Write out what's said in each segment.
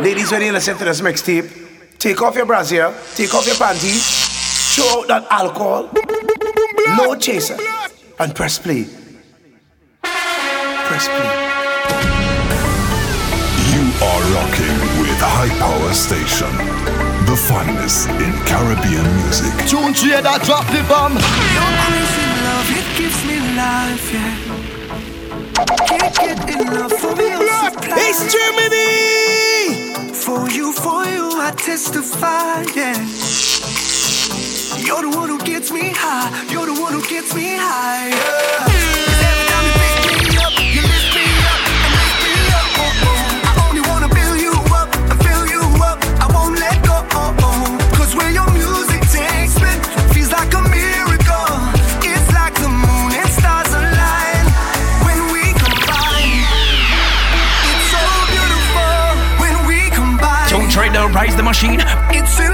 Ladies, when you listen to this mixtape, take off your brassiere, take off your panties, show out that alcohol, no chaser, and press play. Press play. You are rocking with High Power Station, the finest in Caribbean music. Tune to hear that drop the bomb. Your crazy love, it gives me life, yeah. Can't get enough of your supply. It's Germany! For you, for you, I testify, yeah. You're the one who gets me high. You're the one who gets me high. Yeah. The machine. It's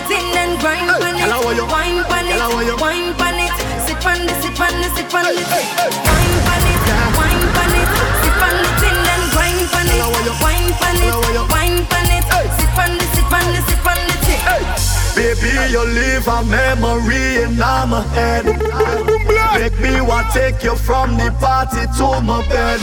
it in and grind hey, pan it. Wine on it, wine on it. sip on it, sip on it, sip on it. Wine on it, wine on it. sip on it in and grind on it. Wine on it, wine on it. sip on it, sip on it, sip on it. Baby, you leave a memory in my head. Make me want take you from the party to my bed.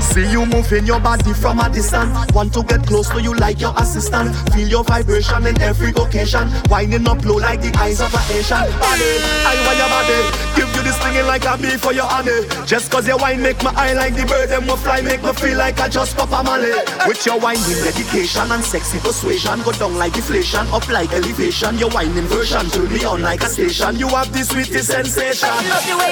See you moving your body from a distance. Want to get close to you like your assistant. Feel your vibration in every occasion. Winding up low like the eyes of an Asian. I want your body. Give you this singing like a bee for your honey. Just cause your wine make my eye like the bird them will fly. Make me feel like I just pop a molly. With your winding dedication and sexy persuasion. Go down like deflation, up like elevation. Your winding version turn me on like a station. You have the sweetest sensation.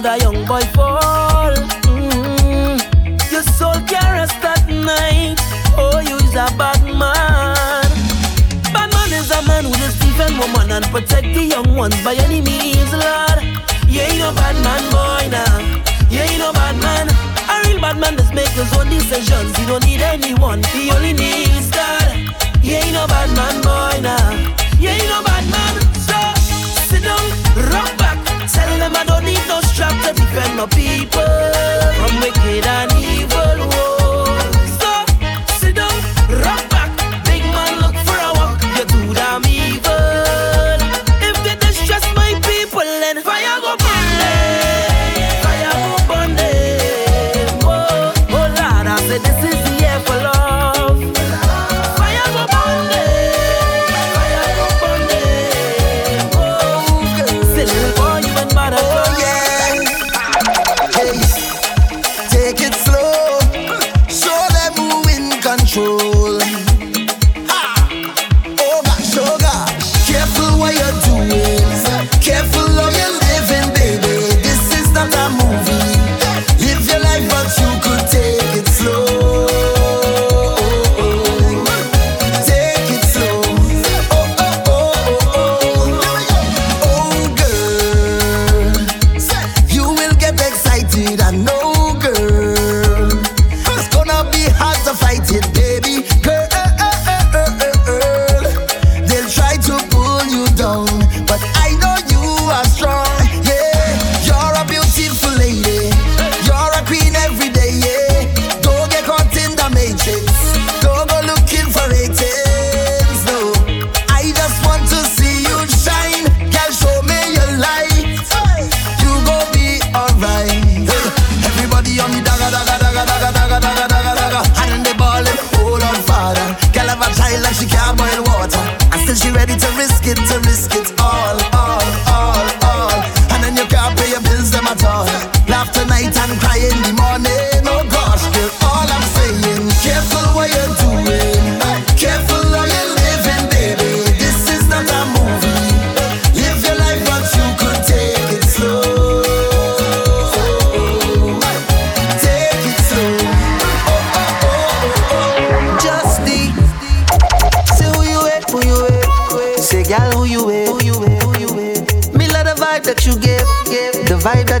Another young boy fall. Mm. Your soul can rest at night. Oh, you's a bad man. Bad man is a man who just defend woman and protect the young ones by any means, Lord. You ain't no bad man, boy, now. You ain't no bad man. A real bad man just make his own decisions. He don't need anyone. He only needs God. You ain't no bad man, boy, now. You ain't no bad man. So sit down, rock to defend my people from wicked and evil. Like boil water, and still she ready to risk it, to risk it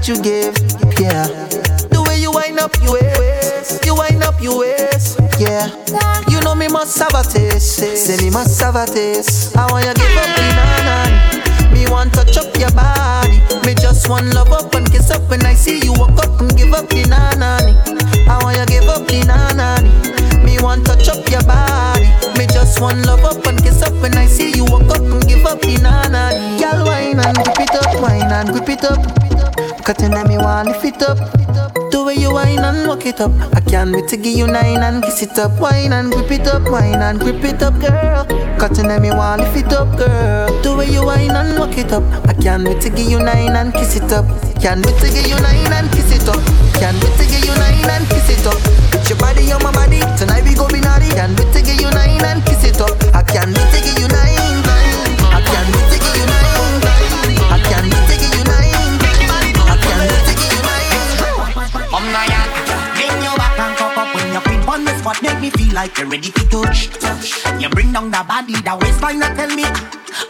that you give, yeah. The way you wind up your waist, you wind up your waist, yeah. You know me must have a taste, say me must have a taste. I want you give up the nanan, me want touch up your body. Me just want love up and kiss up when I see you walk up and give up the nana. I want you give up the nana. me want touch up your body. Me just want love up and kiss up when I see you walk up and give up the nana. Girl, wine and whip it up, wine and whip it up. Cutting at me want lift it up. The way you wine and walk it up. I can't wait to give you nine and kiss it up. Wine and grip it up, wine and grip it up, girl. Cutting at me want lift it up, girl. The way you wine and walk it up. I can't wait to give you nine and kiss it up. Can't wait to give you nine and kiss it up. Can't wait to give you nine and kiss it up. Put your body on my body. Tonight we go be naughty. Can't wait to give you nine and kiss it up. I can't wait to give you like you're ready to touch. touch. You bring down the body, the waistline, I tell me.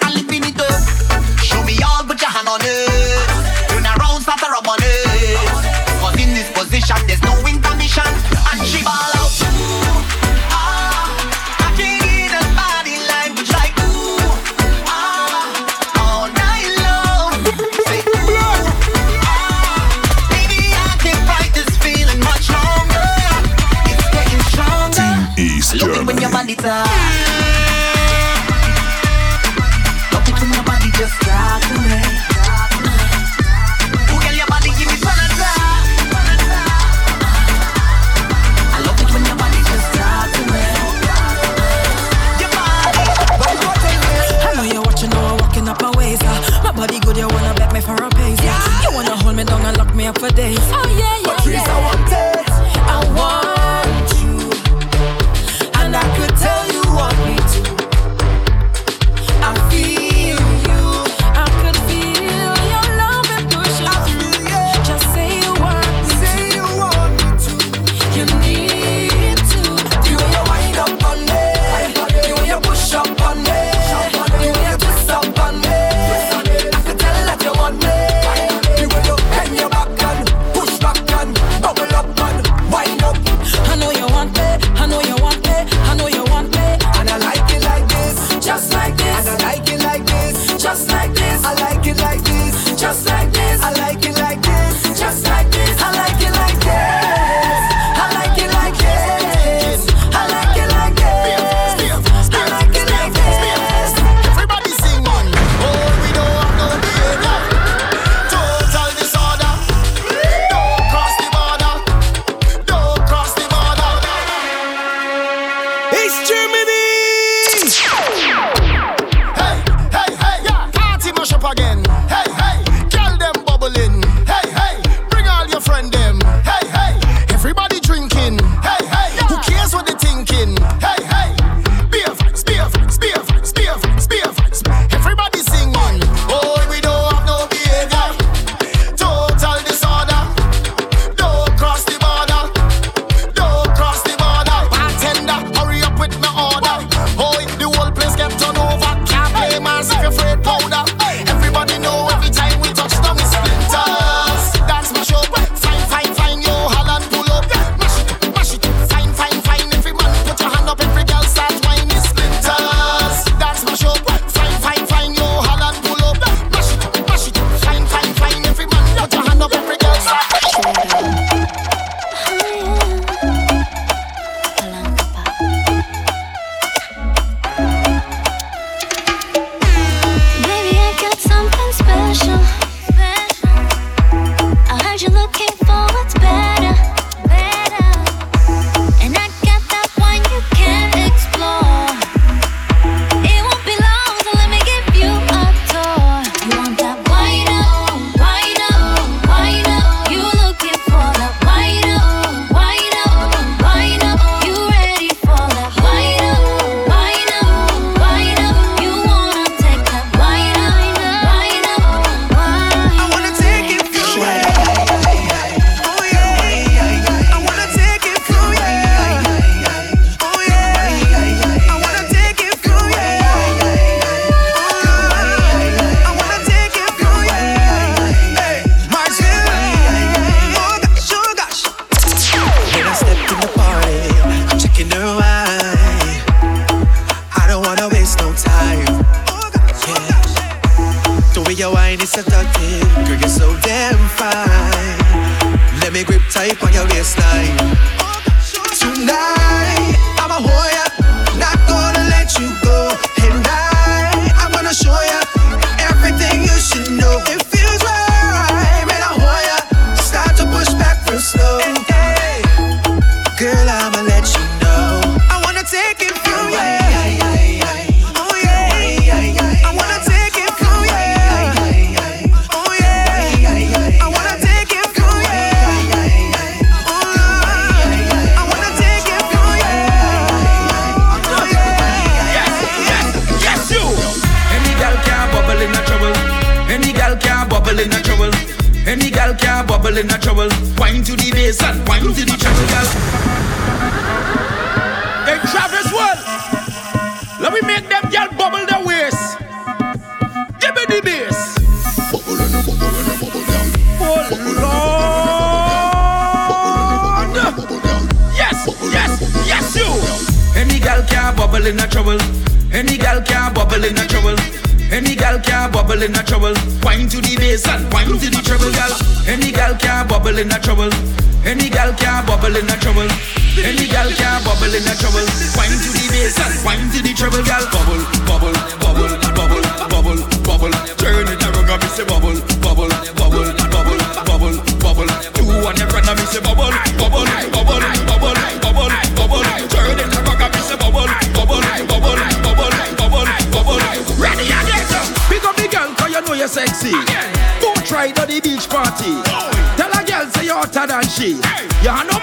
the top.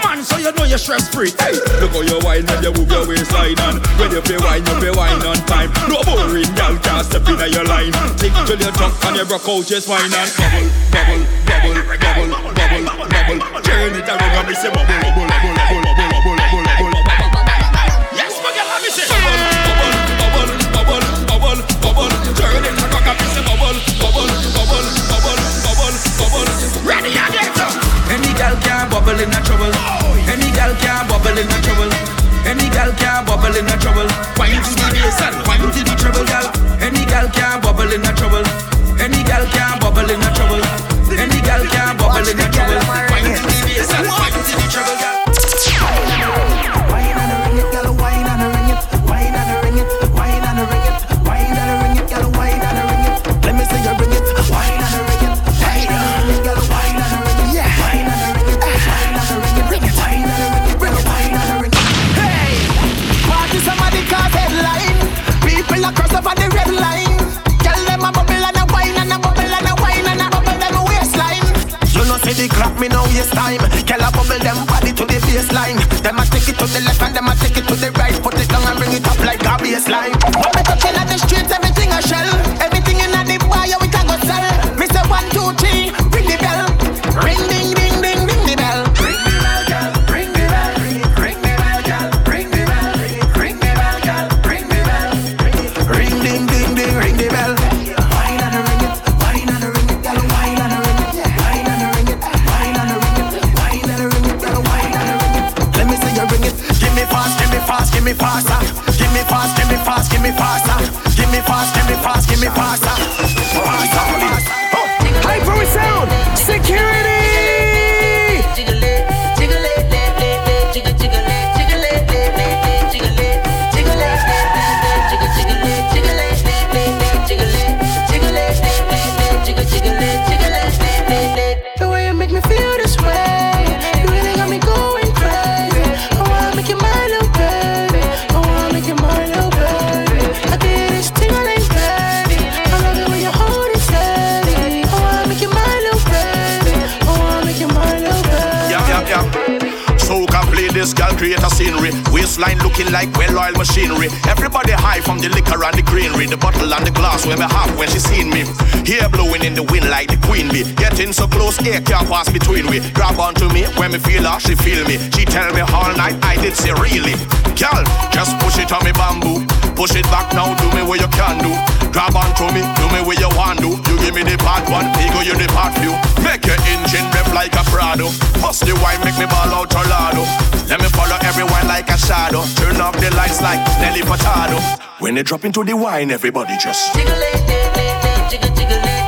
man, so you know you're stress free. Hey, look how you wine when you move your waistline on. When you pay wine, you pay wine on time. No boring gal can't step in your line. Take till you drunk and you rock out your spine and bubble, bubble, bubble, bubble, bubble, bubble, bubble. Turn it around and me say bubble, bubble. in the trouble baseline. Them a take it to the left and them a take it to the right. Put it down and bring it up like a baseline. create a scenery. Waistline looking like well-oiled machinery. Everybody high from the liquor and the greenery, the bottle and the glass when me half when she seen me. Hair blowing in the wind like the queen bee. Getting so close, air can't pass between we. Grab onto me when me feel her, she feel me. She tell me all night I did say really, girl, just push it on me bamboo. Push it back now, do me what you can do. Grab on to me, do me what you want to. You give me the bad one, ego you the bad few. Make your engine rev like a Prado. Bust the wine, make me ball out a lado. Let me follow everyone like a shadow. Turn off the lights like Nelly Furtado. When they drop into the wine, everybody just jiggle it, jiggle it, jiggle it.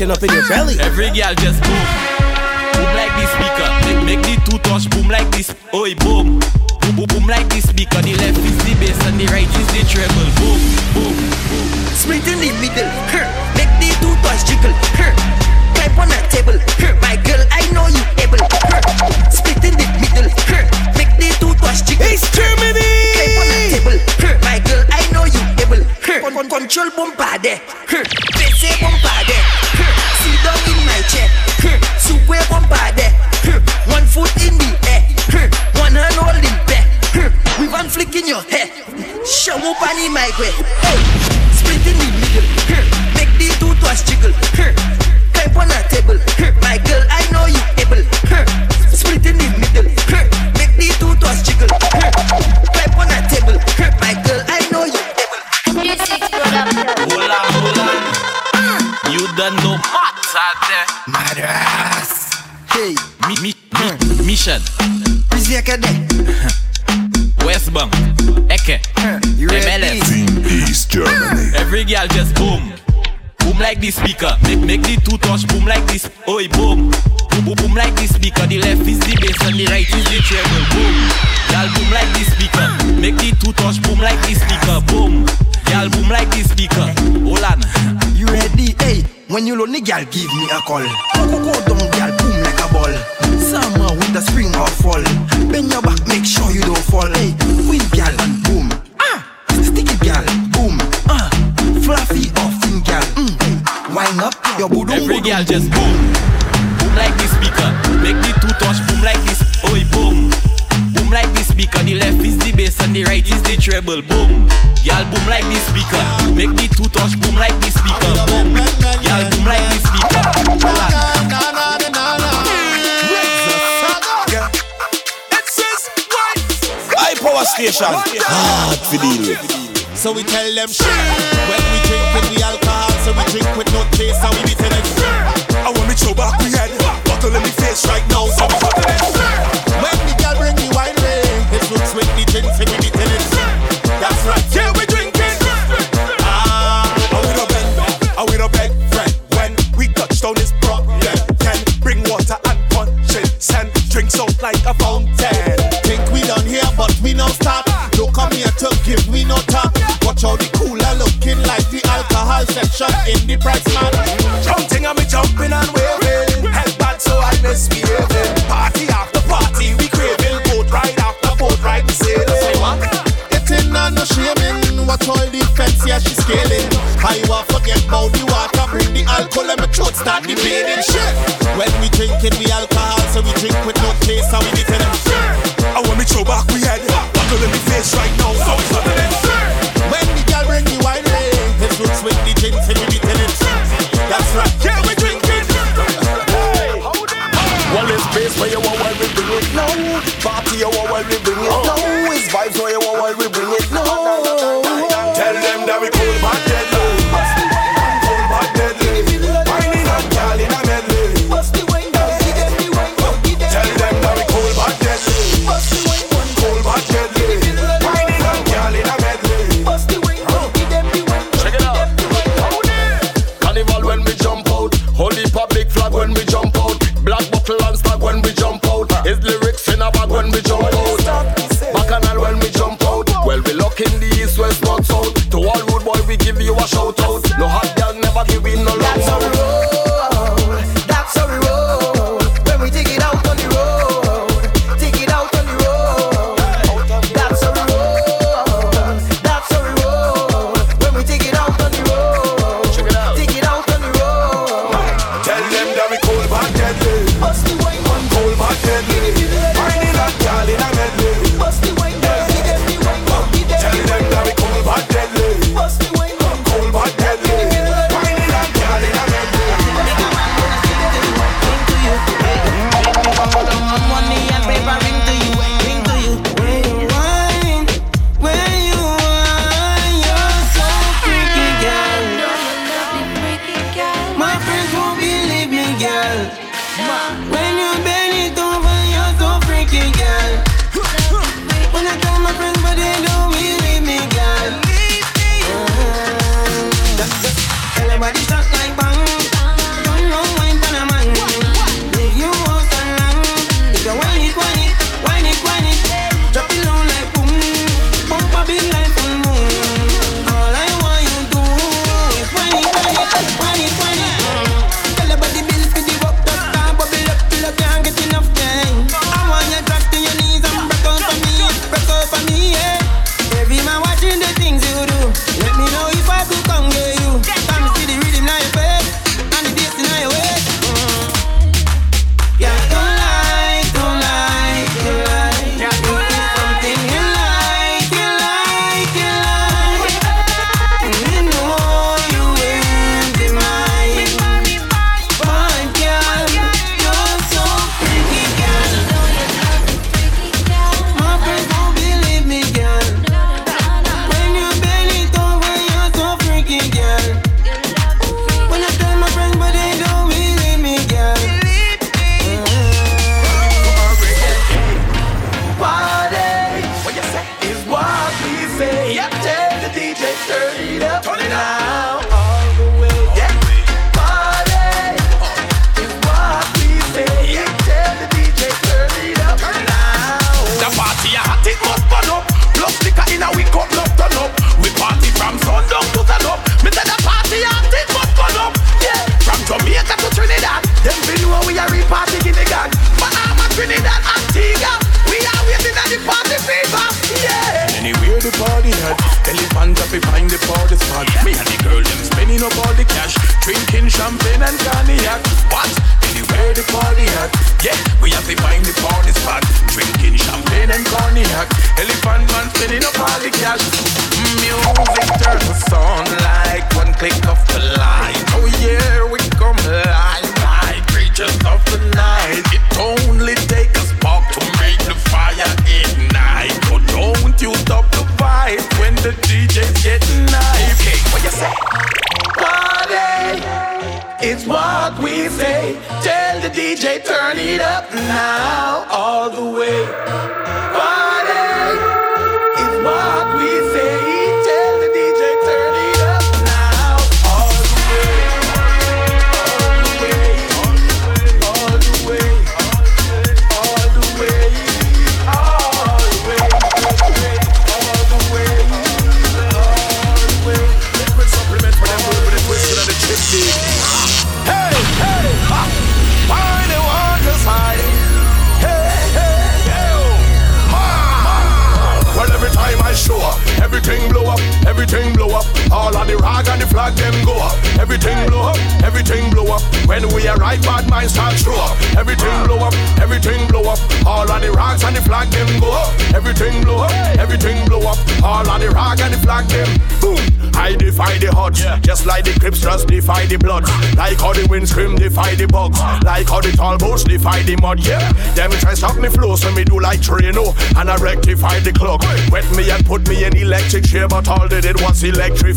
action up in your belly. Every girl just caracol. station. Hard for deal with. So we tell them shit. When we drink with the alcohol, so we drink with no taste, so we be telling shit. I want me show back my head. Bottle in the face right now, so we bottle action in the prize man. Jumping and me jumping and waving. Head bad so I misbehaving. Party after party we craving. Boat ride after boat ride we sailing. Getting on no shaming. What all the fence yeah she scaling. I will forget about the water. Bring the alcohol and my throat start debating. Shit. When we drinking we alcohol so we drink with no taste and we be telling. I want me throw back we head. Buckle in me face right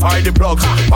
defy the blocks.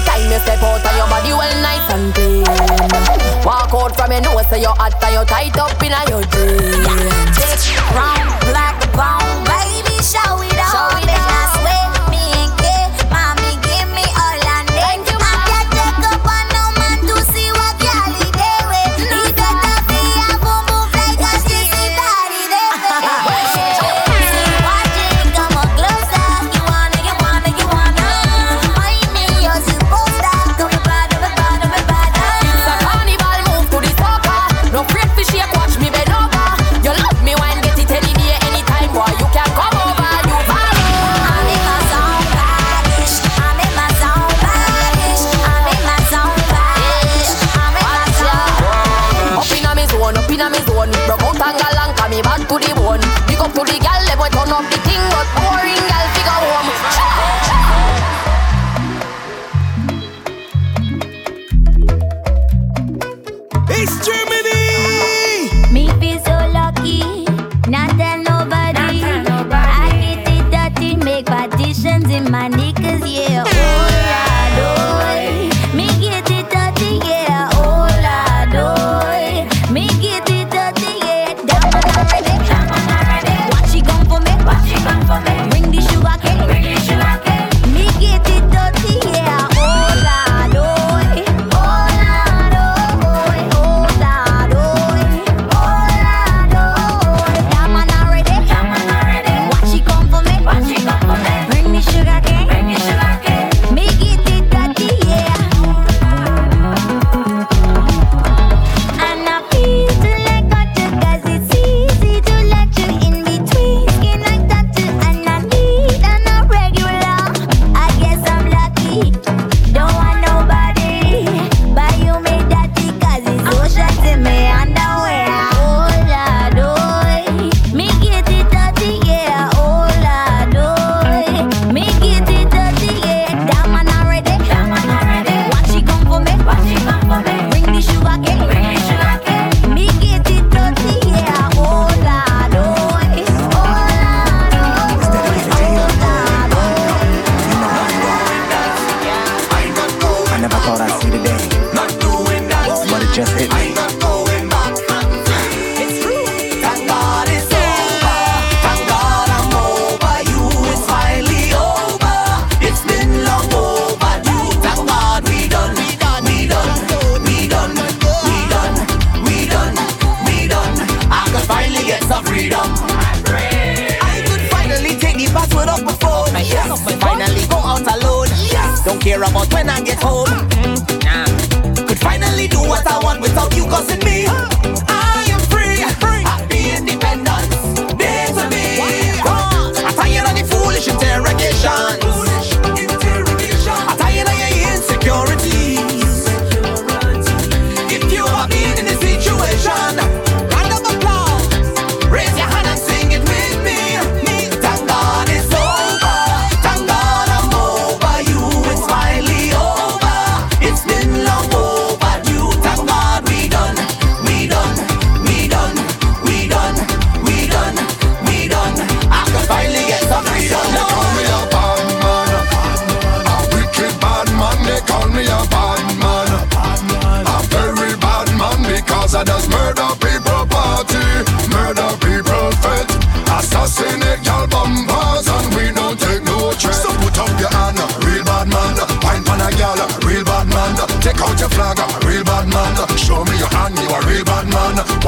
Anytime you step out and your body well nice and clean. Walk out from your nose say so you're hot and you're tight up in a your jeans. Big brown, black, brown, baby, shall we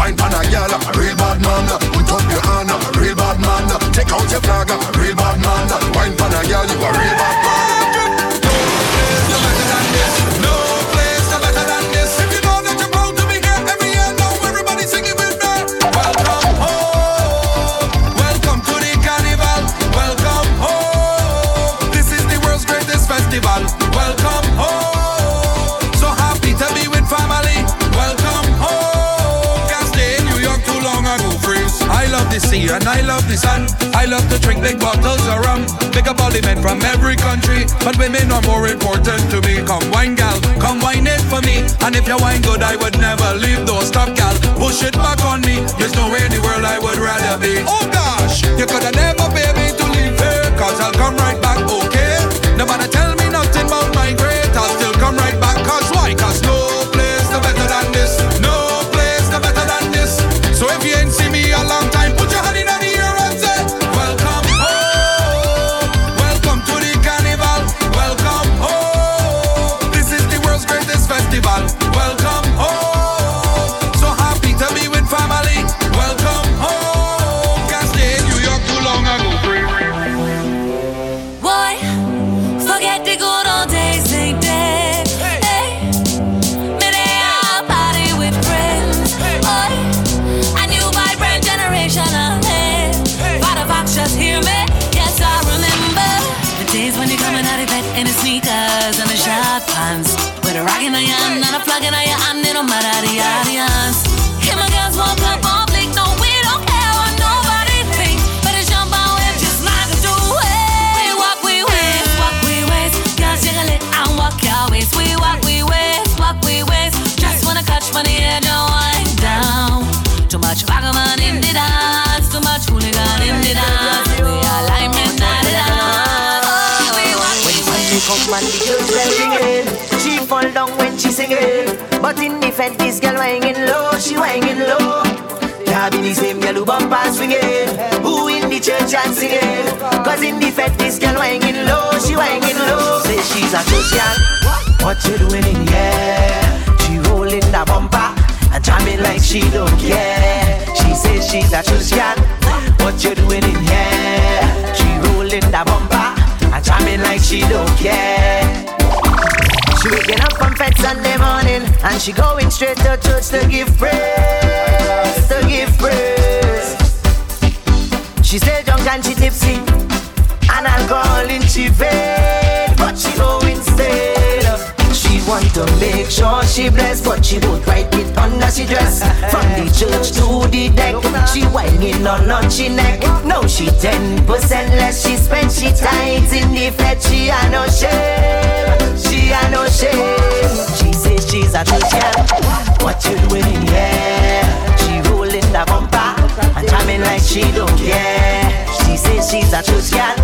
Wine pan a gal, from every country, but women are more important to me. Come wine, gal, come wine it for me. And if you wine good, I would never leave. Don't stop, gal. Push it back on me. There's nowhere in the world I would rather be. Oh gosh, you could have never paid me to leave here, cause I'll come right back, okay? Nobody tell me nothing about my great, But in the fed, this girl whining low, she whining low. Can't be the same girl who bump and swinging, who in the church and singing. Cause in the fed, this girl whining low, she whining low. Say she's a Christian, what you doing in here? She rolling the bumper and jamming like she don't care. She says she's a Christian, what you doing in here? She rolling the bumper and jamming like she don't care. She waking up on Fed Sunday morning and she going straight to church to give praise, to give praise. She still drunk and she tipsy, and alcohol in she vein, but she going still. She want to make sure she blessed, but she won't write it under she dress. From the church to the deck, she whining on on she neck. No, she ten percent less. She spend she tight in the fed. She a no shame. She a no shame. She says she's a Christian. What you doing in here? She rolling the bumper and jamming like she don't care. She says she's a Christian.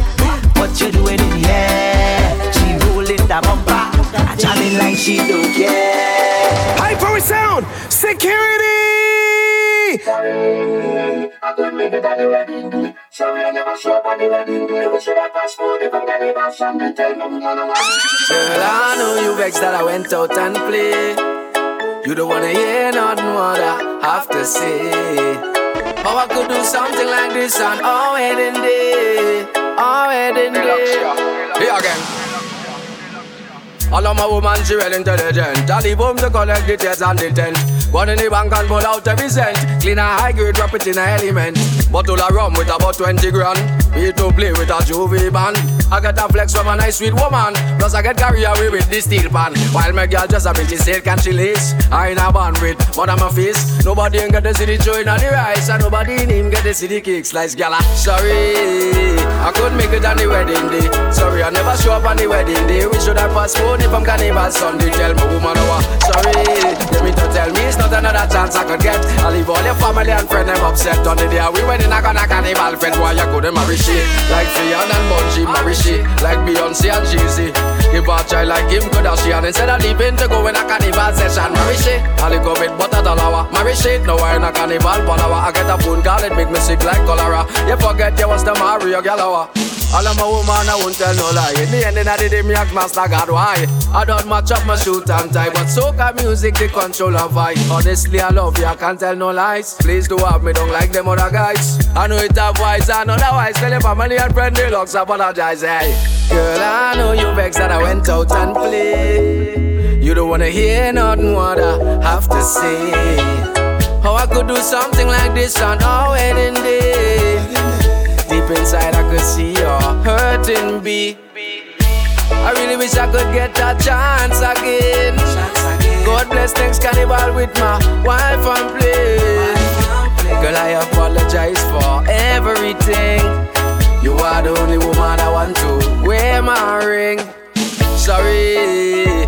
What you doing in here? She rolling the bumper and jamming like she don't care. High power sound, security. Girl, I know you vexed that I went out and play. You don't wanna hear nothing what I have to say. Oh, I could do something like this on our wedding day. Our wedding day. Here again. All of my woman, she well intelligent. I leave home to collect the tears and the tent. Go in the bank and pull out every cent. Clean a high grade, drop it in a element. Bottle of rum with about 20 grand. Me to play with a J'ouvert band. I get a flex from a nice sweet woman. Plus I get carried away with the steel pan. While my girl just a she silk and she lace. I in a band with, but I'm a face. Nobody ain't get to see the on the rice. And nobody in him get to see the cake slice, gala. Ah, sorry, I couldn't make it on the wedding day. Sorry, I never show up on the wedding day. We should have postponed if I'm carnival Sunday. Tell my woman, oh, ah, sorry. They mean to tell me it's not another chance I could get. I leave all your family and friends them upset on the day we wedding. I gonna carnival friend. Why you couldn't marry she? Like Fay-Ann and Bunji, marry she. Like Beyonce and Jay-Z. Give a child like Kim Kardashian instead of leaving to go in a carnival session. Marry she. I live with butter dollar. Marry she. No, I in a carnival palawa. I get a phone call, it make me sick like cholera. You forget you was the Mario Galawa. All of my woman, I won't tell no lie. In the end of the day, act mass God, why? I don't match up my shoot and tie, but soca music, the control of vibe. Honestly, I love you, I can't tell no lies. Please do have me, don't like them other guys. I know it have wise, and otherwise, tell your family and friend, they looks apologize, hey. Girl, I know you vex that I went out and played. You don't wanna hear nothing what I have to say. How I could do something like this on our wedding day. Deep inside, I could see your hurting beat. I really wish I could get that chance again. God bless thanks carnival with my wife and play. Girl, I apologize for everything. You are the only woman I want to wear my ring. Sorry,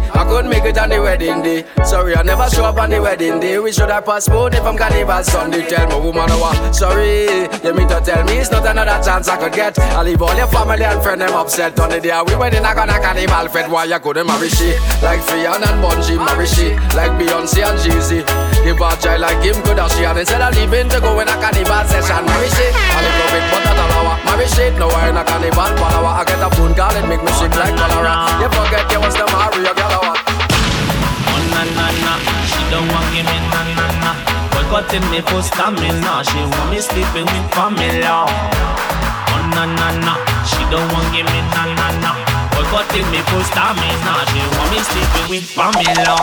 I couldn't make it on the wedding day. Sorry, I never show up on the wedding day. We should have postponed if I'm carnival Sunday. Tell my woman, oh, uh, sorry. You mean to tell me it's not another chance I could get? I leave all your family and friends them upset on the day we wedding. I gonna carnival fed. Why you couldn't marry she? Like Fay-Ann and Bunji, marry she. Like Beyonce and Jay-Z. Give a child like Kim Kardashian instead of leaving to go in a carnival session. Marry she. I live with butter dollar. Marry she. No, I in a carnival palawa. I get a phone call, it make me sick like cholera. You forget you was the Mario Oh na na na, she don't want give me na na na. Boy cutting me for stamina, she want me sleeping with Pamela. Oh na na na, she don't want give me na na na. Boy cutting me for stamina, she want me sleeping with Pamela.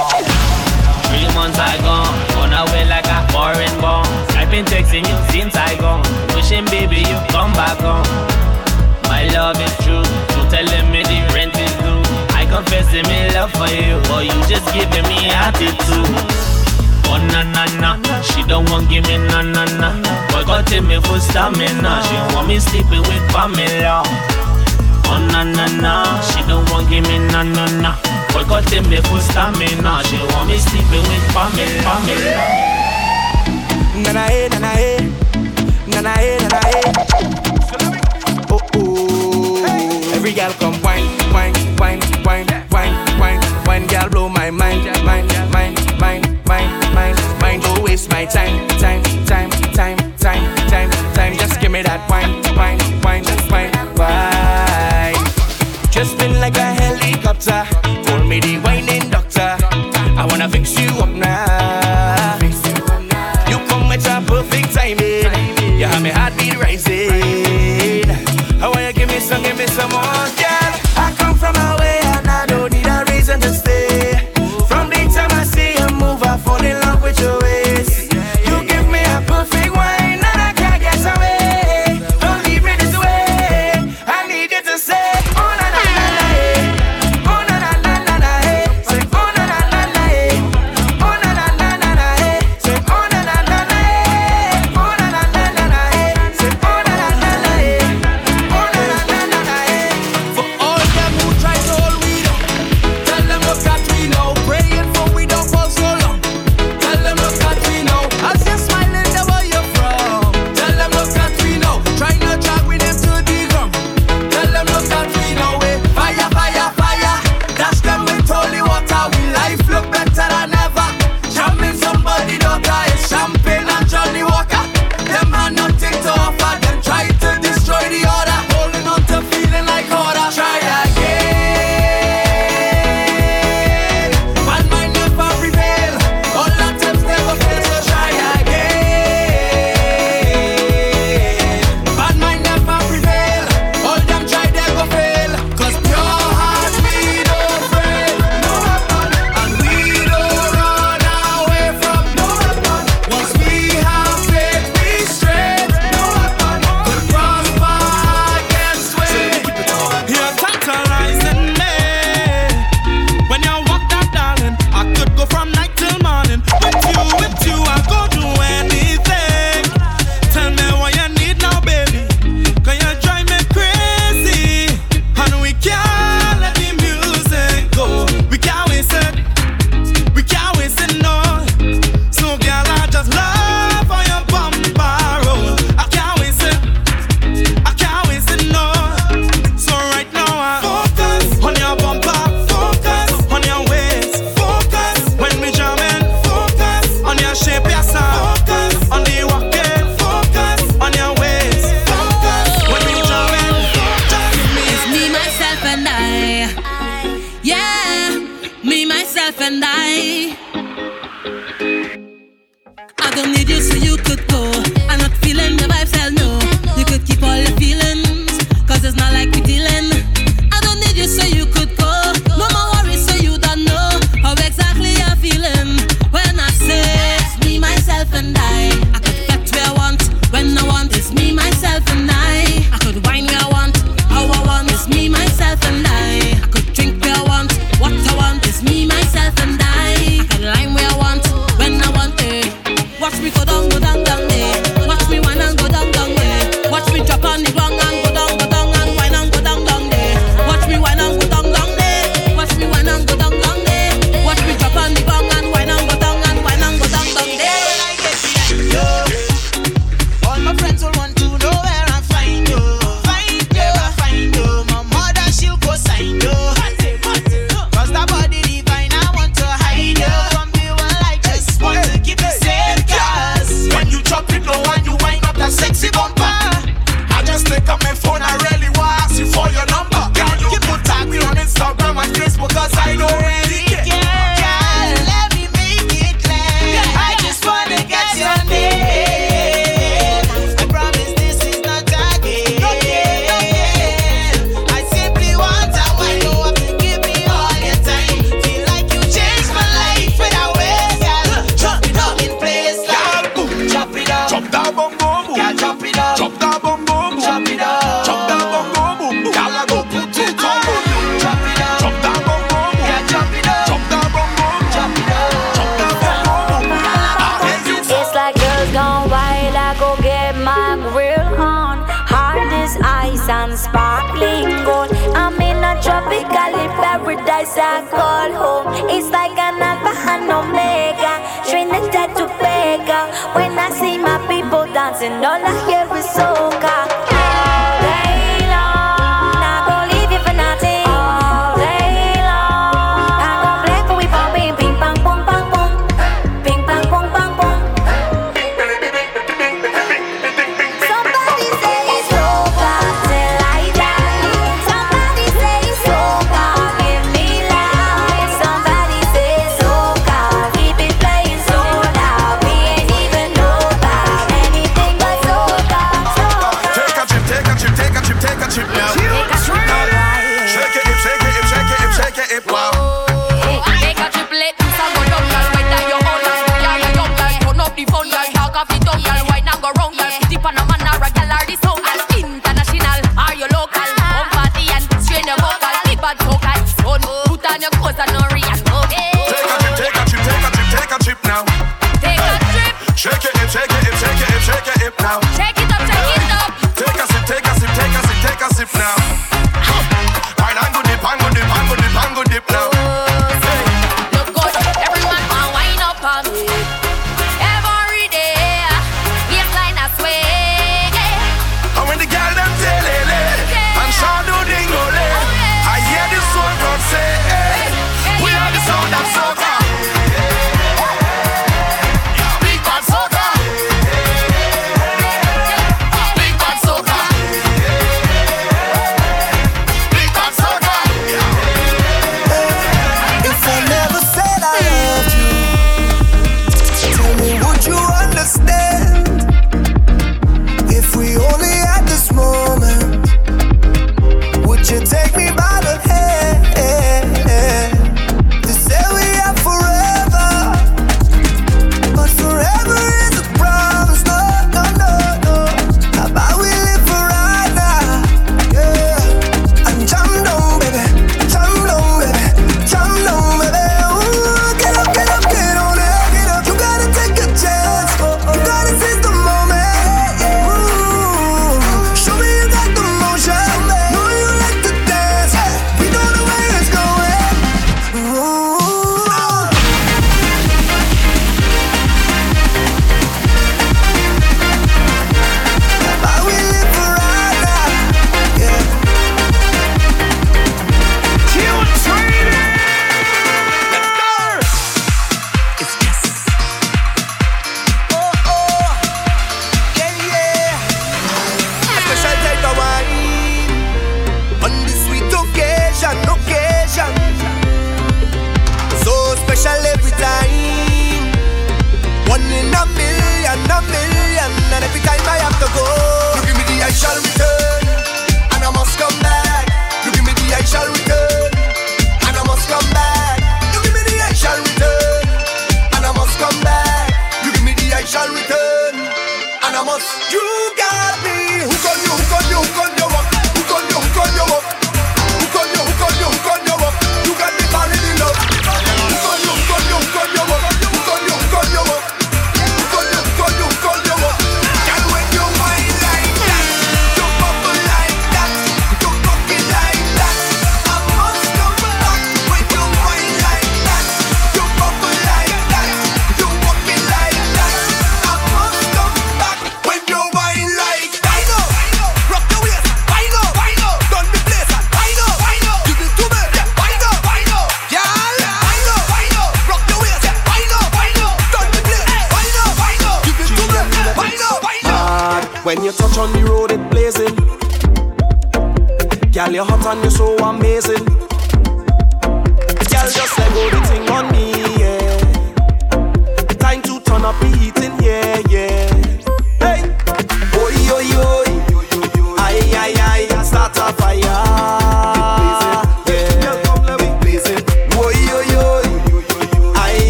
Three months I gone, gone away like a foreign bomb. I've been texting you since I gone, wishing baby you come back home. My love is true, you telling me the rent is due. I confess in me love for you, but you just giving me attitude. Oh na na na, she don't want give me na na na. Boy got me for stamina, she want me sleeping with Pamela. Oh na na na, she don't want give me na na na. Boy got me for stamina, she want me sleeping with Pamela. Pamela. Na na eh, na na eh, na na eh, na na eh. Oh oh, every girl come wine, wine, wine, wine, wine, wine, wine. Girl blow my mind, mind, mind, mind, mind, mind, mind. Don't waste my time, time, time, time, time, time, time. Just give me that wine,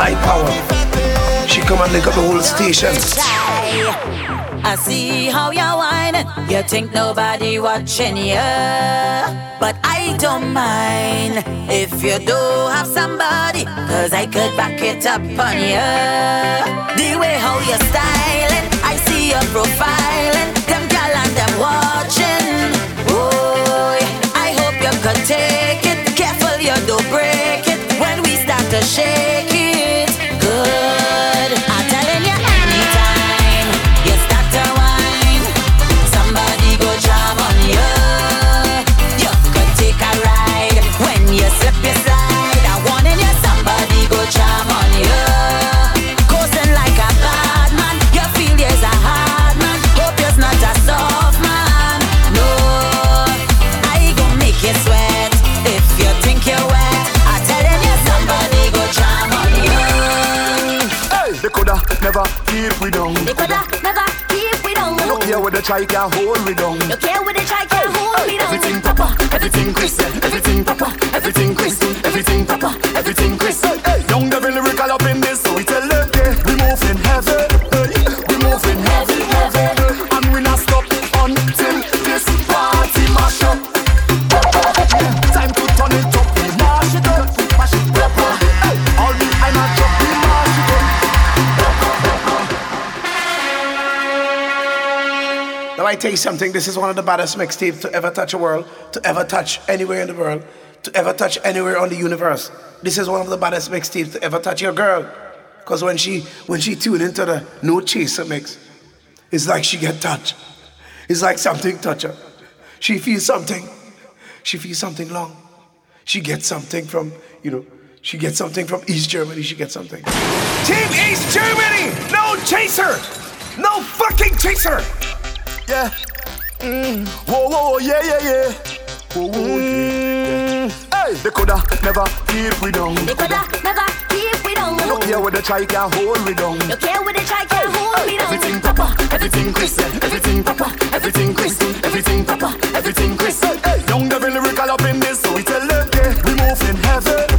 high power. She come and lick up the whole station. I see how you're whining. You think nobody watching you, but I don't mind if you do have somebody, cause I could back it up on you. The way how you're styling, I see your profiling. Them gal and them watching. Oh, I hope you could take it. Careful you don't break it when we start to shake we down. They coulda never keep we down. Look here with the try can hold we down. You care with the try can't hold me down. Everything proper, everything crisp, everything proper, everything crisp, everything proper, everything crisp. Young devil Lyrikal up in this, tell you something, this is one of the baddest mixtapes to ever touch a world, to ever touch anywhere in the world, to ever touch anywhere on the universe. This is one of the baddest mixtapes to ever touch your girl. Cause when she when she tune into the no chaser mix, it's like she get touched. It's like something touch her. She feels something. She feels something long. She gets something from, you know, she gets something from East Germany, she gets something. Team East Germany! No chaser! No fucking chaser! Yeah. Mm. Whoa, whoa, whoa, yeah, yeah, yeah. Whoa, whoa, yeah. Hey, they coulda never keep we down. They coulda never keep we down. Look here with the try can hold we down. You care with the try can't hold me down. Everything proper, everything crisp, everything proper, everything crisp, everything proper, everything crisp. Hey, young devil Lyrikal up in this, so we tell them, yeah, we moving heavy,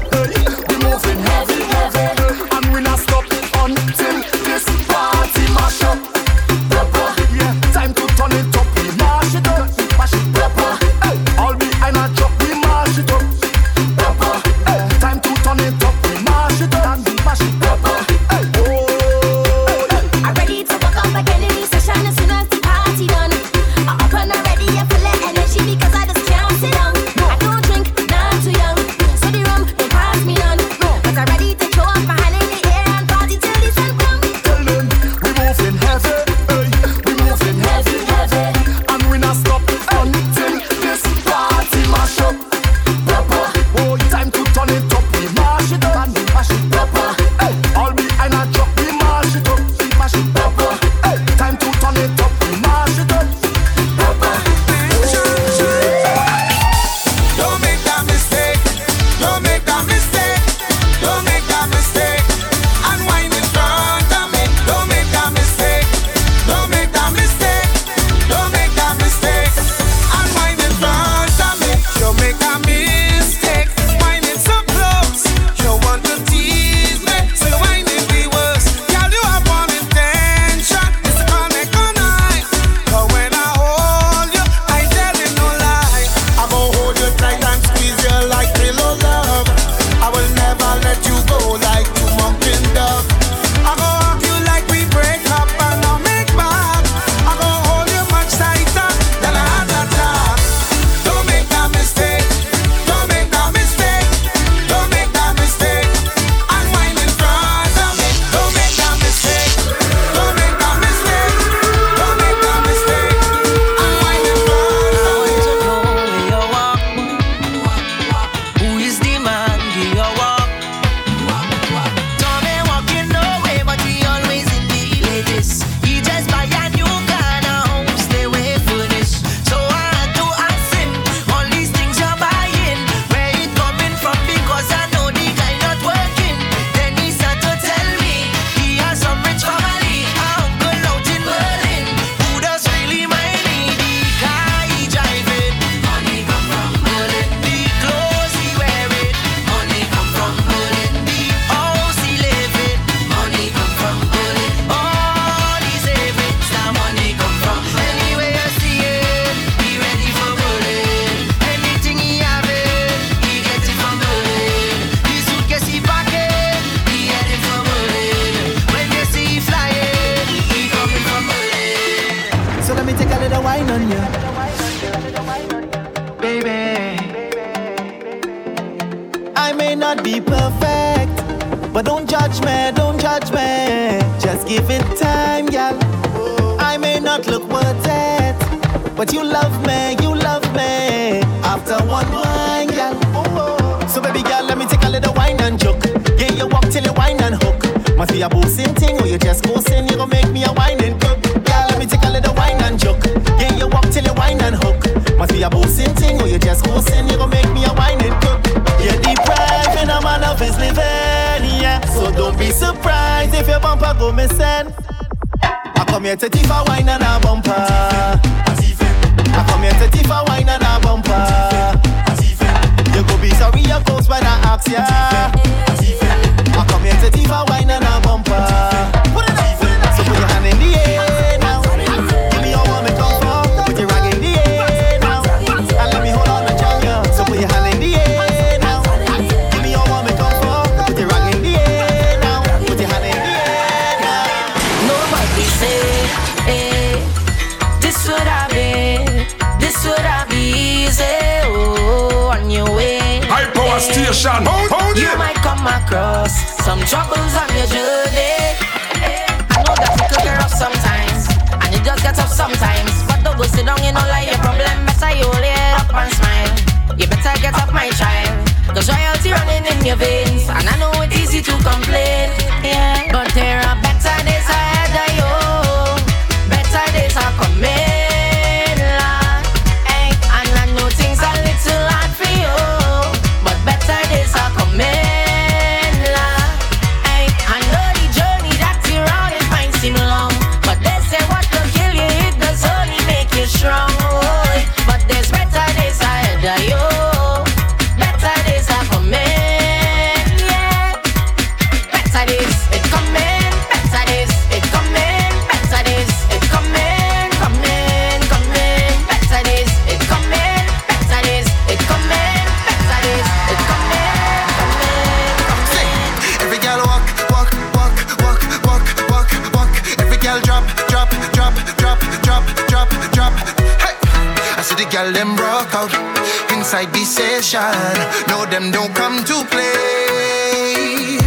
No, them don't come to play.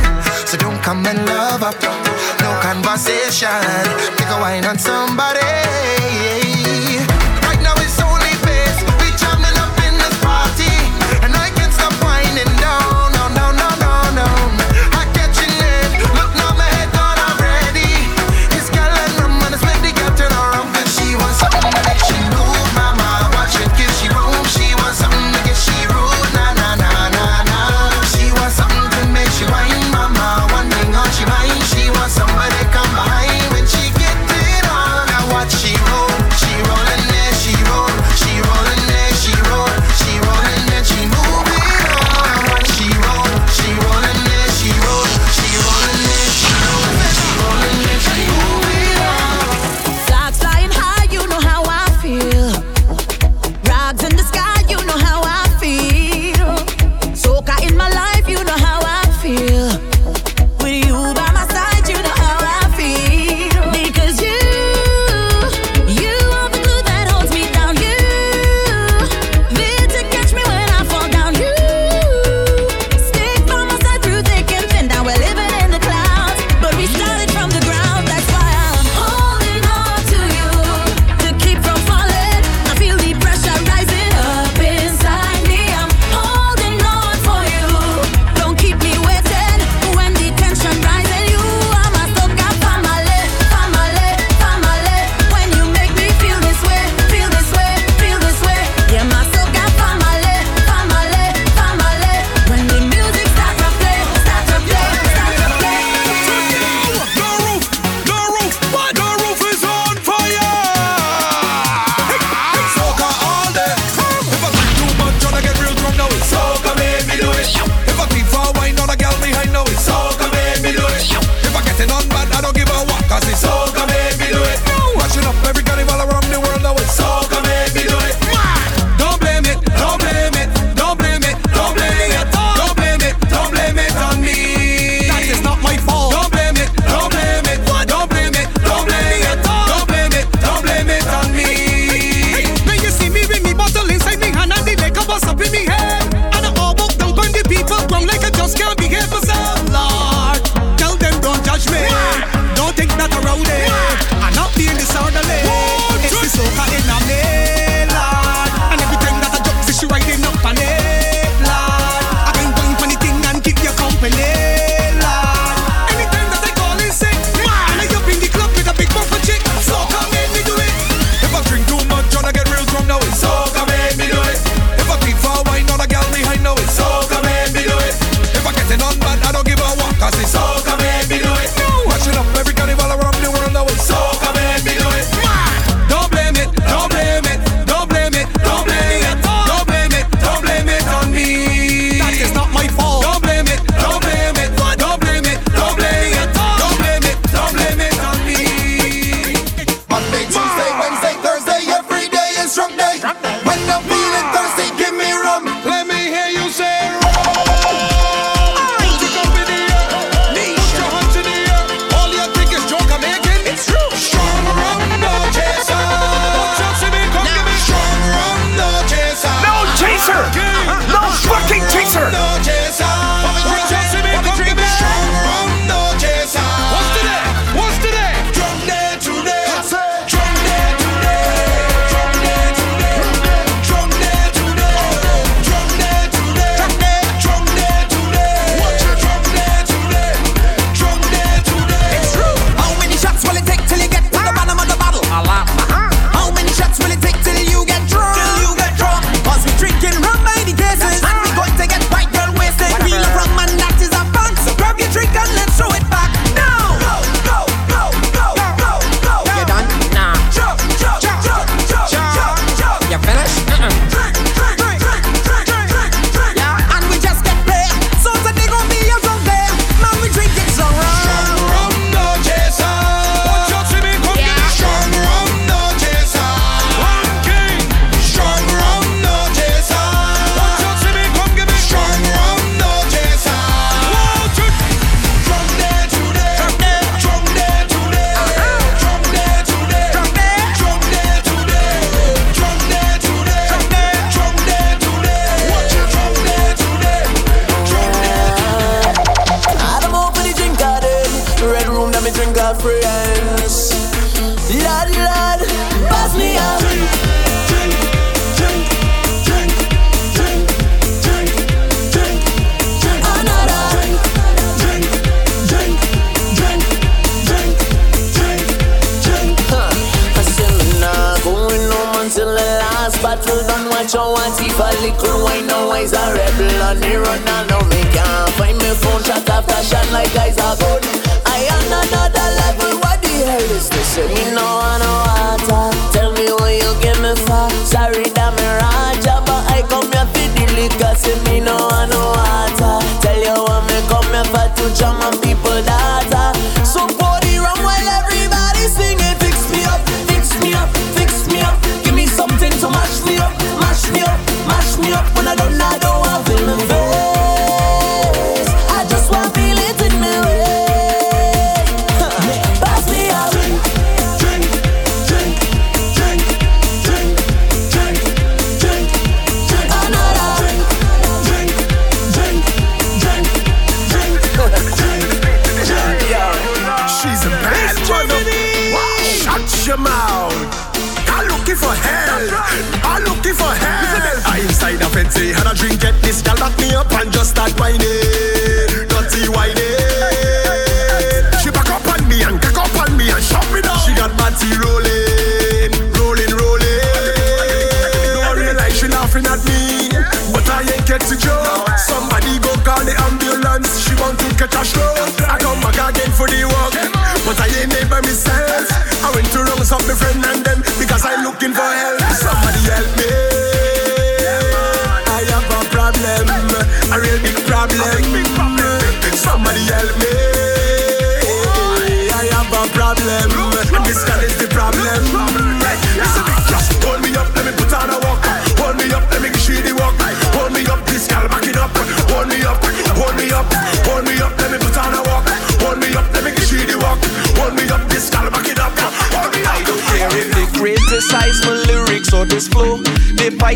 So don't come and love up. No conversation. Take a wine on somebody.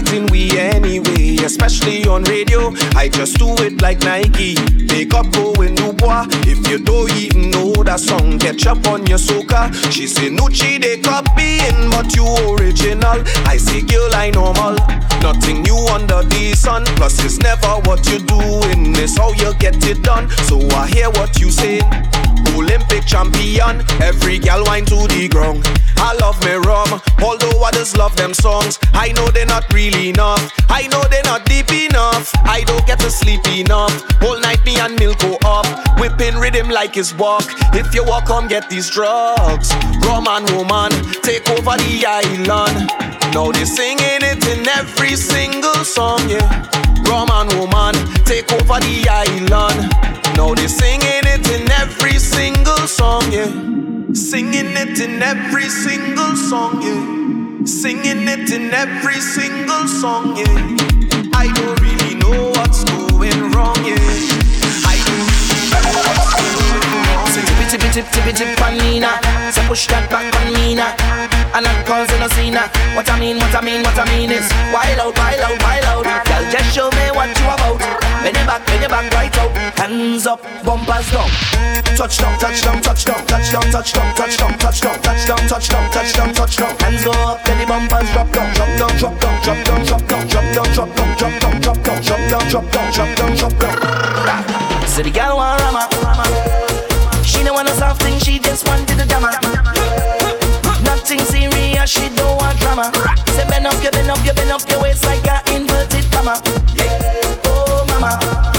Fighting especially on radio. I just do it like Nike. Makeup going new boy. If you don't even know that song, catch up on your soca. She say Nucci they copying, but you original. I say girl I normal. Nothing new under the sun. Plus it's never what you doing, it's how you get it done. So I hear what you say. Olympic champion, every gal wine to the ground. I love me rum, although others love them songs. I know they're not really enough. I know they're not deep enough. I don't get to sleep enough. Whole night me and Milk go up, whipping rhythm like it's walk. If you walk, come get these drugs. Rum and woman, take over the island. Now they singing it in every single song, yeah. Rum and woman, take over the island. Now they singing it in every single song, yeah. Singing it in every single song, yeah. Singing it in every single song, yeah. I don't really know what's going wrong, yeah. Tip tippy tip panina. Say push that back on now. And I'm causing a scene. What I mean, what I mean, what I mean is wild out, wild out, wild out. Girl, just show me what you about. Bend your back, bend your back right out. Hands up, bumpers down. Touchdown, touchdown, touchdown, touchdown, touchdown, touchdown, touchdown, touchdown, touchdown, touchdown, touchdown. Hands go up, the bumpers drop down, drop down, drop down, drop down, drop down, drop down, drop down, drop down, drop down, drop down, drop down, drop down, drop down. So the girl want rama. She don't want a soft thing, she just wanted a drama. Nothing serious, she don't want drama. Say bend up, you bend up, you bend up your waist like a inverted comma. Oh mama,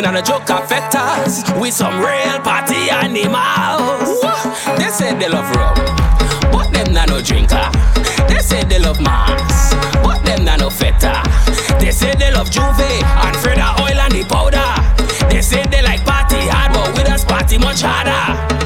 We not a joke affectors. We some real party animals. They say they love rum, but them not no drinker. They say they love mass, but them not no feta. They say they love J'ouvert and Freda oil and the powder. They say they like party hard, but with us party much harder.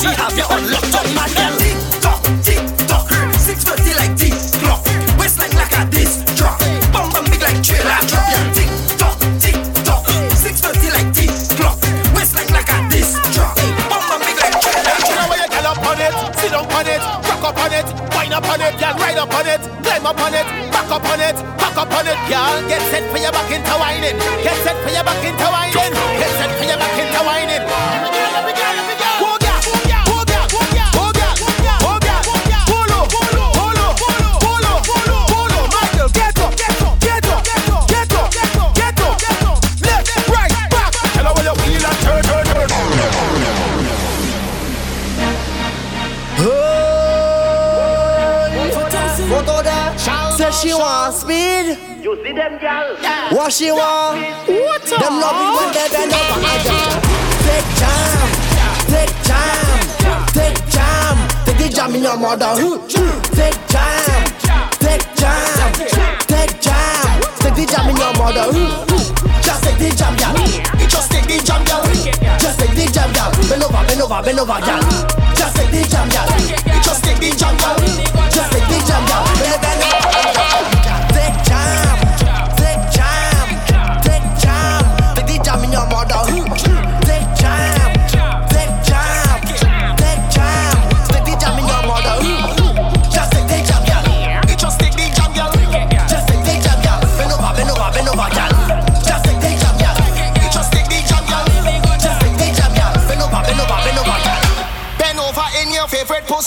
she have you on lockdown, my girl. Tick tock, tick tock, six thirty like tick clock. Waistline like a disc drop, bum bum big like trailer drop. Yeah, tick tock, tick tock, six thirty like tick clock. Waistline like a disc drop, bum bum big like trailer drop. You where you girl up on it, sit down on it, rock up on it, wind up on it, girl, ride up on it, climb up on it, back up on it, back up on it, girl. Get set for your back into whining, get set for your back into whining. them girl. What she want? What a Them love they and them never adjust. Take jam, take jam, take jam, Take it jam in your mother. Take jam, take jam, take jam, Take the jam in your mother. Just take the jam, girl. Just take the jam, girl. Just take the jam, girl. Bend over, bend over, bend over, girl. Just take the jam, girl. Just take the jam, girl. Just take the jam, girl. Take jam.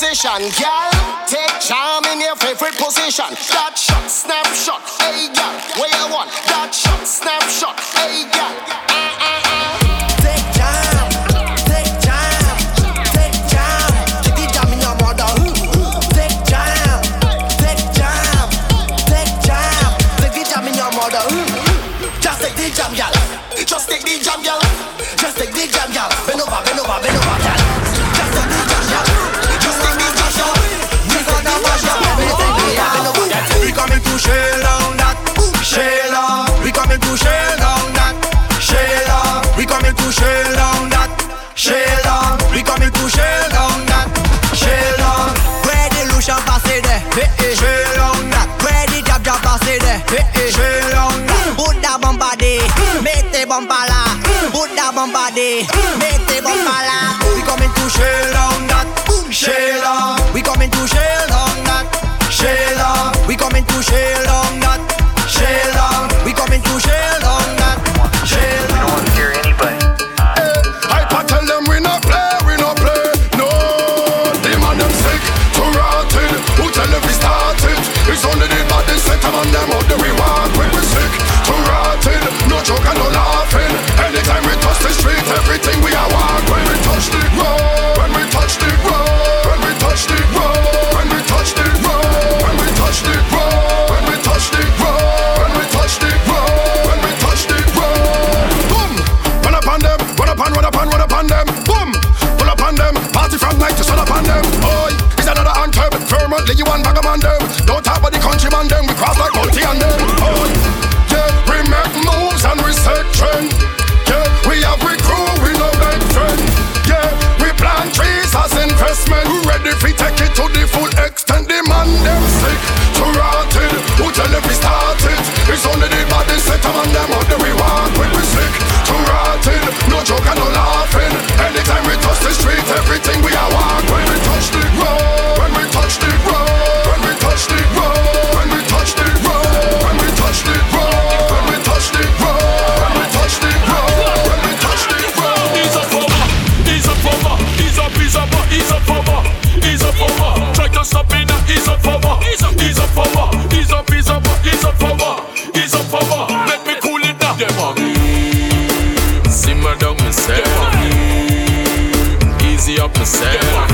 position, girl. Take charm in your favorite position. That shot, snapshot, hey girl, where you want? That shot, snapshot, hey jail friend. Yeah, we have we crew, we no bad friend. Yeah, we plant trees as investment. Who ready fi take it to the full extent. The man them sick, too rotted. Who tell if we start? It's only the body set and them out the we. When we sick, too rotted. No joke and no yourself.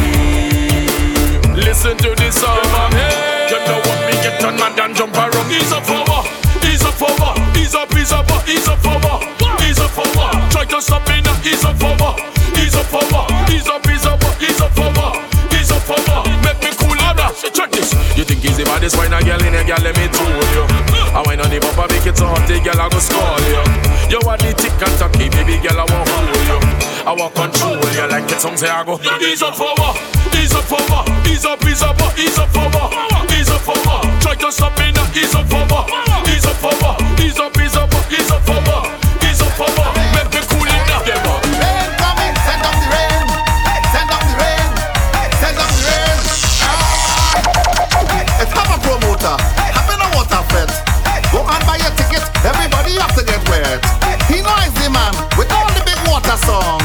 Listen to this song, man. Hey. You know what me get on, man, and jump around. Ease up over, ease up over, ease up, ease up, ease up over, ease up over. Try to stop me now, ease up over, ease up over, ease up, ease up, ease up over, ease up over. Make me cool out, check this. You think he's the baddest wine, a girl in a girl, let me told you. I wine on the bumper, make it so hot, the girl I go score you. You are the tick and tacky, baby girl, I want you our control. You like it, some say I go. Ease up for what? Ease up for what? Ease up, ease up, ease up for what? Ease up for what? Try to stop me now. Ease up for what? Ease up for? Ease up, ease up, ease up for what? Ease up for what? Make me cool it now. Yeah, man. Promoter, happen a water fest. Go and buy a ticket, everybody has to get wet. He knows the man with all the big water song.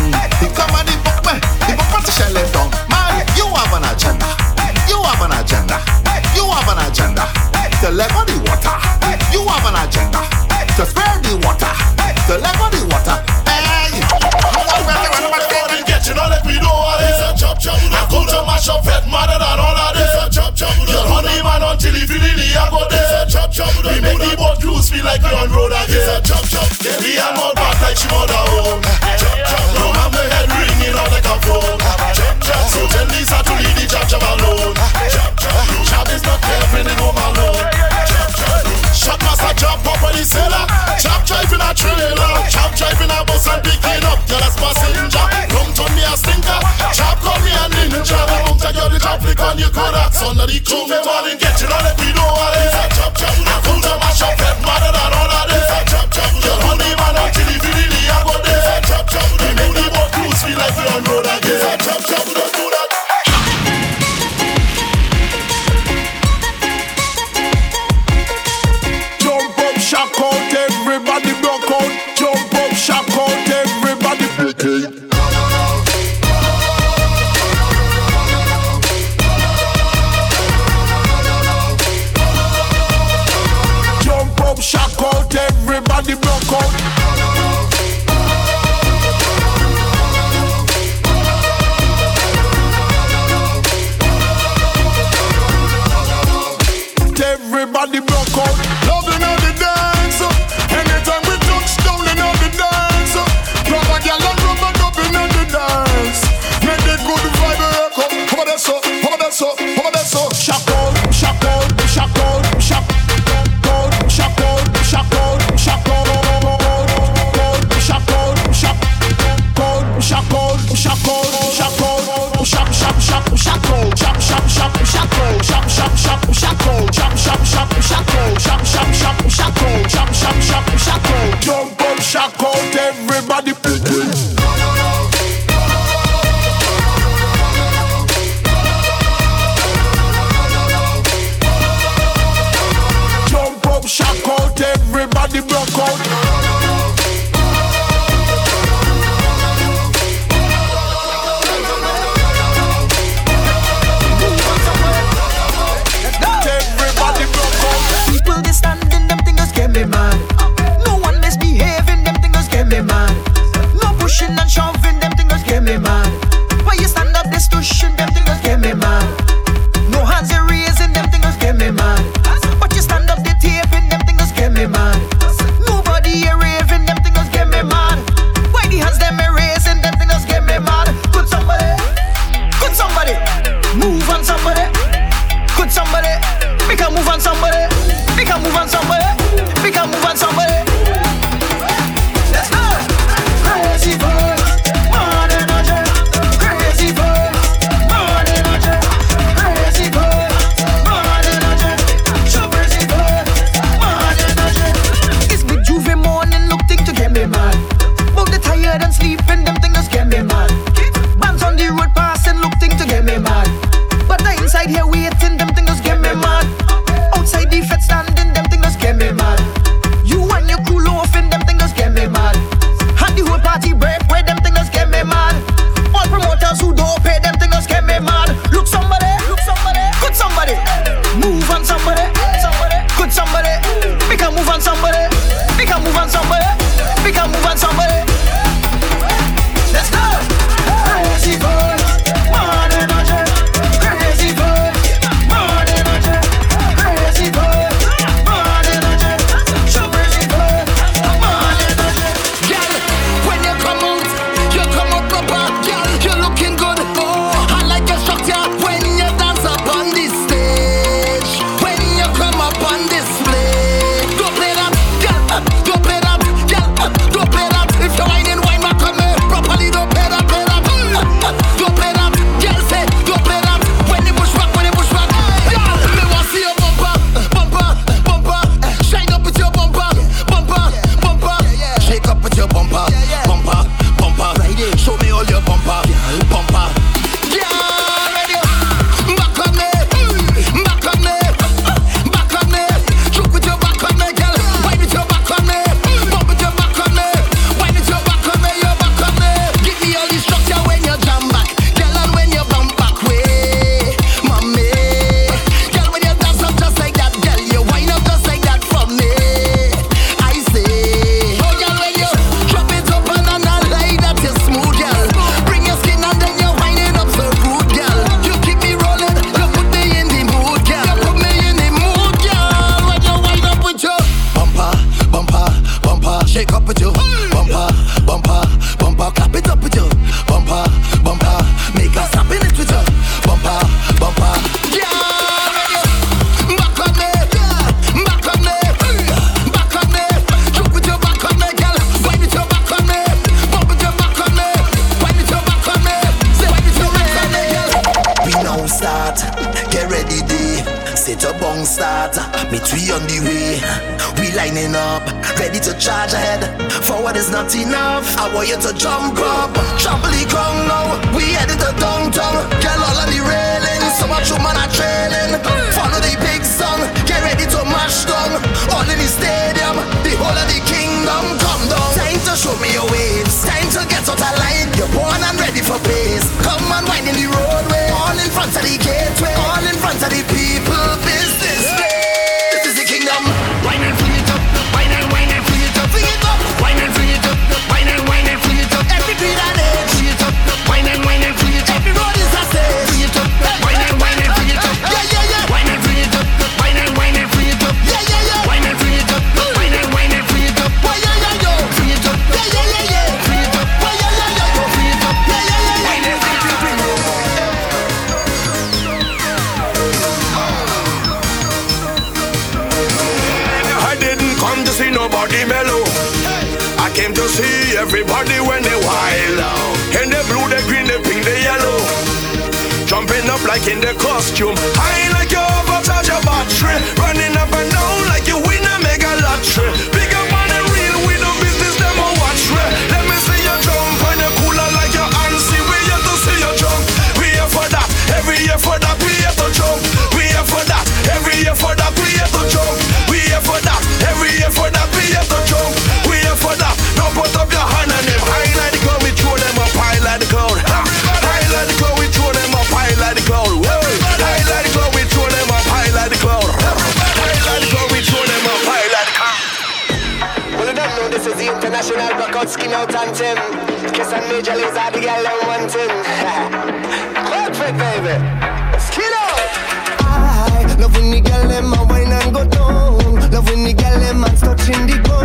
indigo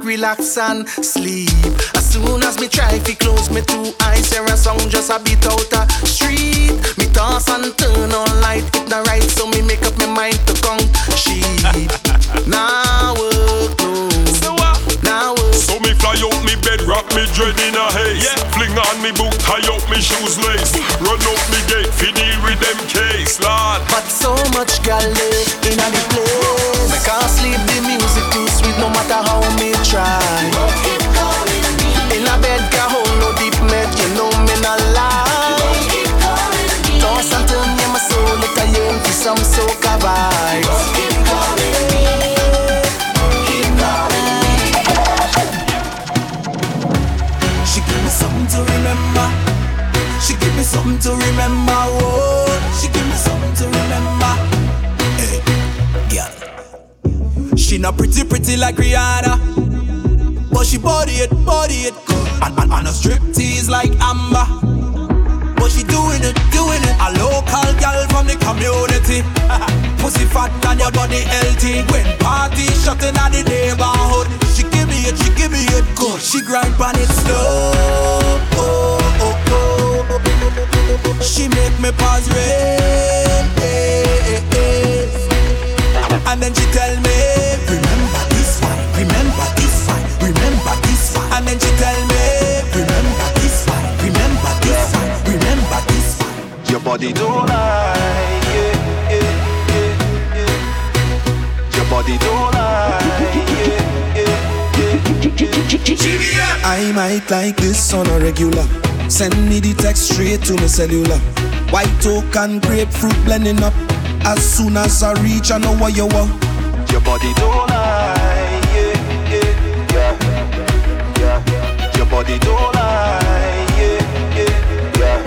back, relax and sleep. As soon as me try fi close me two eyes, hear a sound just a bit out a street. Me toss and turn on light, it not right, so me make up my mind to come sheep. now work Now work. So me fly out me bed, wrap me dread in a haze. Yeah. Fling on me boot, tie up me shoes lace. Run out me gate, fi deal with them case, lad. But so much galore. like this on a regular. Send me the text straight to my cellular. White oak and grapefruit blending up. As soon as I reach, I know what you want. Your body don't lie, yeah, yeah, yeah, yeah. Your body don't lie, yeah, yeah.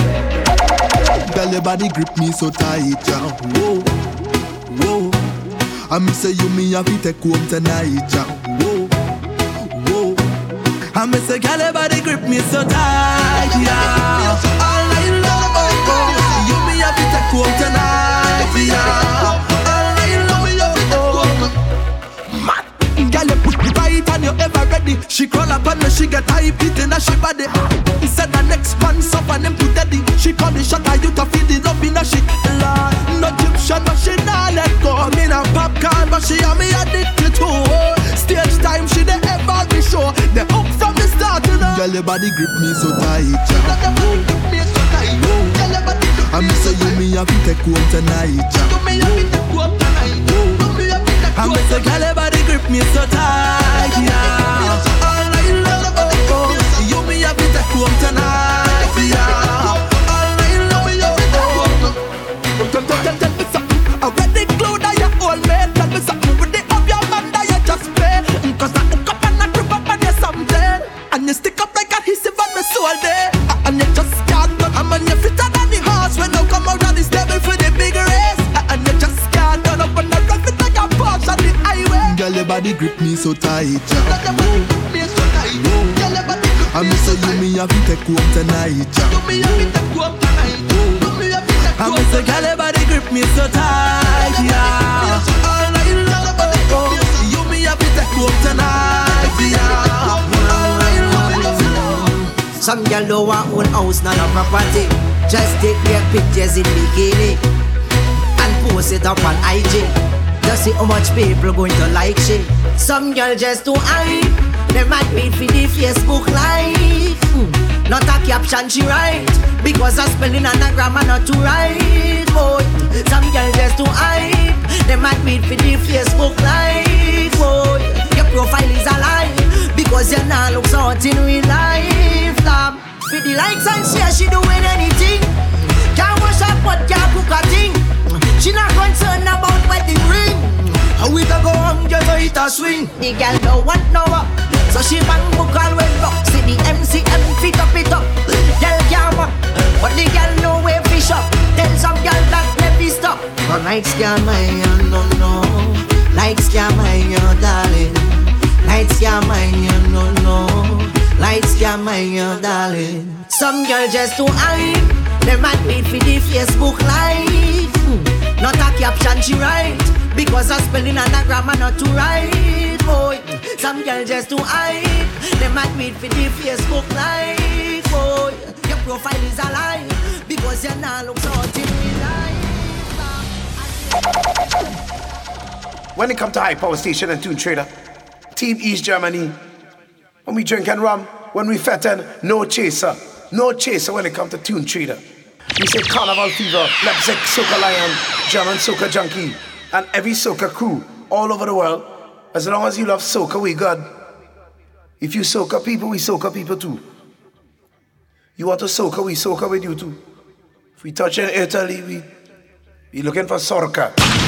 Girl, your body grip me so tight, yeah. Whoa, whoa. I me say you me have to take home tonight, yeah. Whoa. I me say, girl, your body grip me so tight, yeah. All night long, oh, oh. You me have to take home tonight, yeah. Right and you ever ready. She crawl up on me, she get hype, it in she body. Said the next man suffer them to daddy. She call the shot, I you to feel the love in her shit. Lord, no Egyptian, but she not let go. Me no popcorn, but she and me addicted to. Stage time, she the ever be show. The up from the start, you know. Girl, your body grip me so tight, yeah. I me say you me have to take home tonight, yeah. I me say, girl, your body grip me so tight, yeah. All night long, oh, oh, oh. You me have to take home tonight, body grip me so tight, yeah. I me say you me have to take home tonight, yeah. I me say, girl, your body grip me so tight, yeah. All night long, oh, oh. You me have to take home tonight, yeah. All night long, Some girl don't want own house, not a property. Just take their pictures in bikini and post it up on IG. Just see how much people going to like shit. Some girl just too hype. They might be for the Facebook live. Hmm. Not a caption she write because her spelling and her grammar not to write. Boy, some girl just too hype. They might be for the Facebook live. Boy, your profile is a lie because you now look hot in real life. Lam. For the likes and share, she doing anything. Can't wash up but can't cook a thing. She not concerned about wedding ring. How we go on just so it a swing. The girl don't want no up. So she bang book when rock. See the MCM fit up it up. Girl can't walk, but the girl know where fish up. Tell some girl that never stop. But night scam my no no. Night scam my you darling. Night scam my you no no. Night scam my you darling. Some girl just to hype. They might be for the Facebook live. Not a caption she write Because her spelling and her grammar not to write. Boy, some girl just too hype They might meet for the Facebook life. Boy, your profile is a lie. Because you now look so life When it come to high power station and tune trader, Team East Germany, when we drink and rum, when we fatten, no chaser, no chaser when it come to tune trader. We say Carnival Fever, Leipzig Soca Lion, German Soca Junkie, and every Soca crew all over the world. As long as you love Soca, we good. If you Soca people, we Soca people too. You want to Soca, we Soca with you too. If we touch in Italy, we we looking for Soca.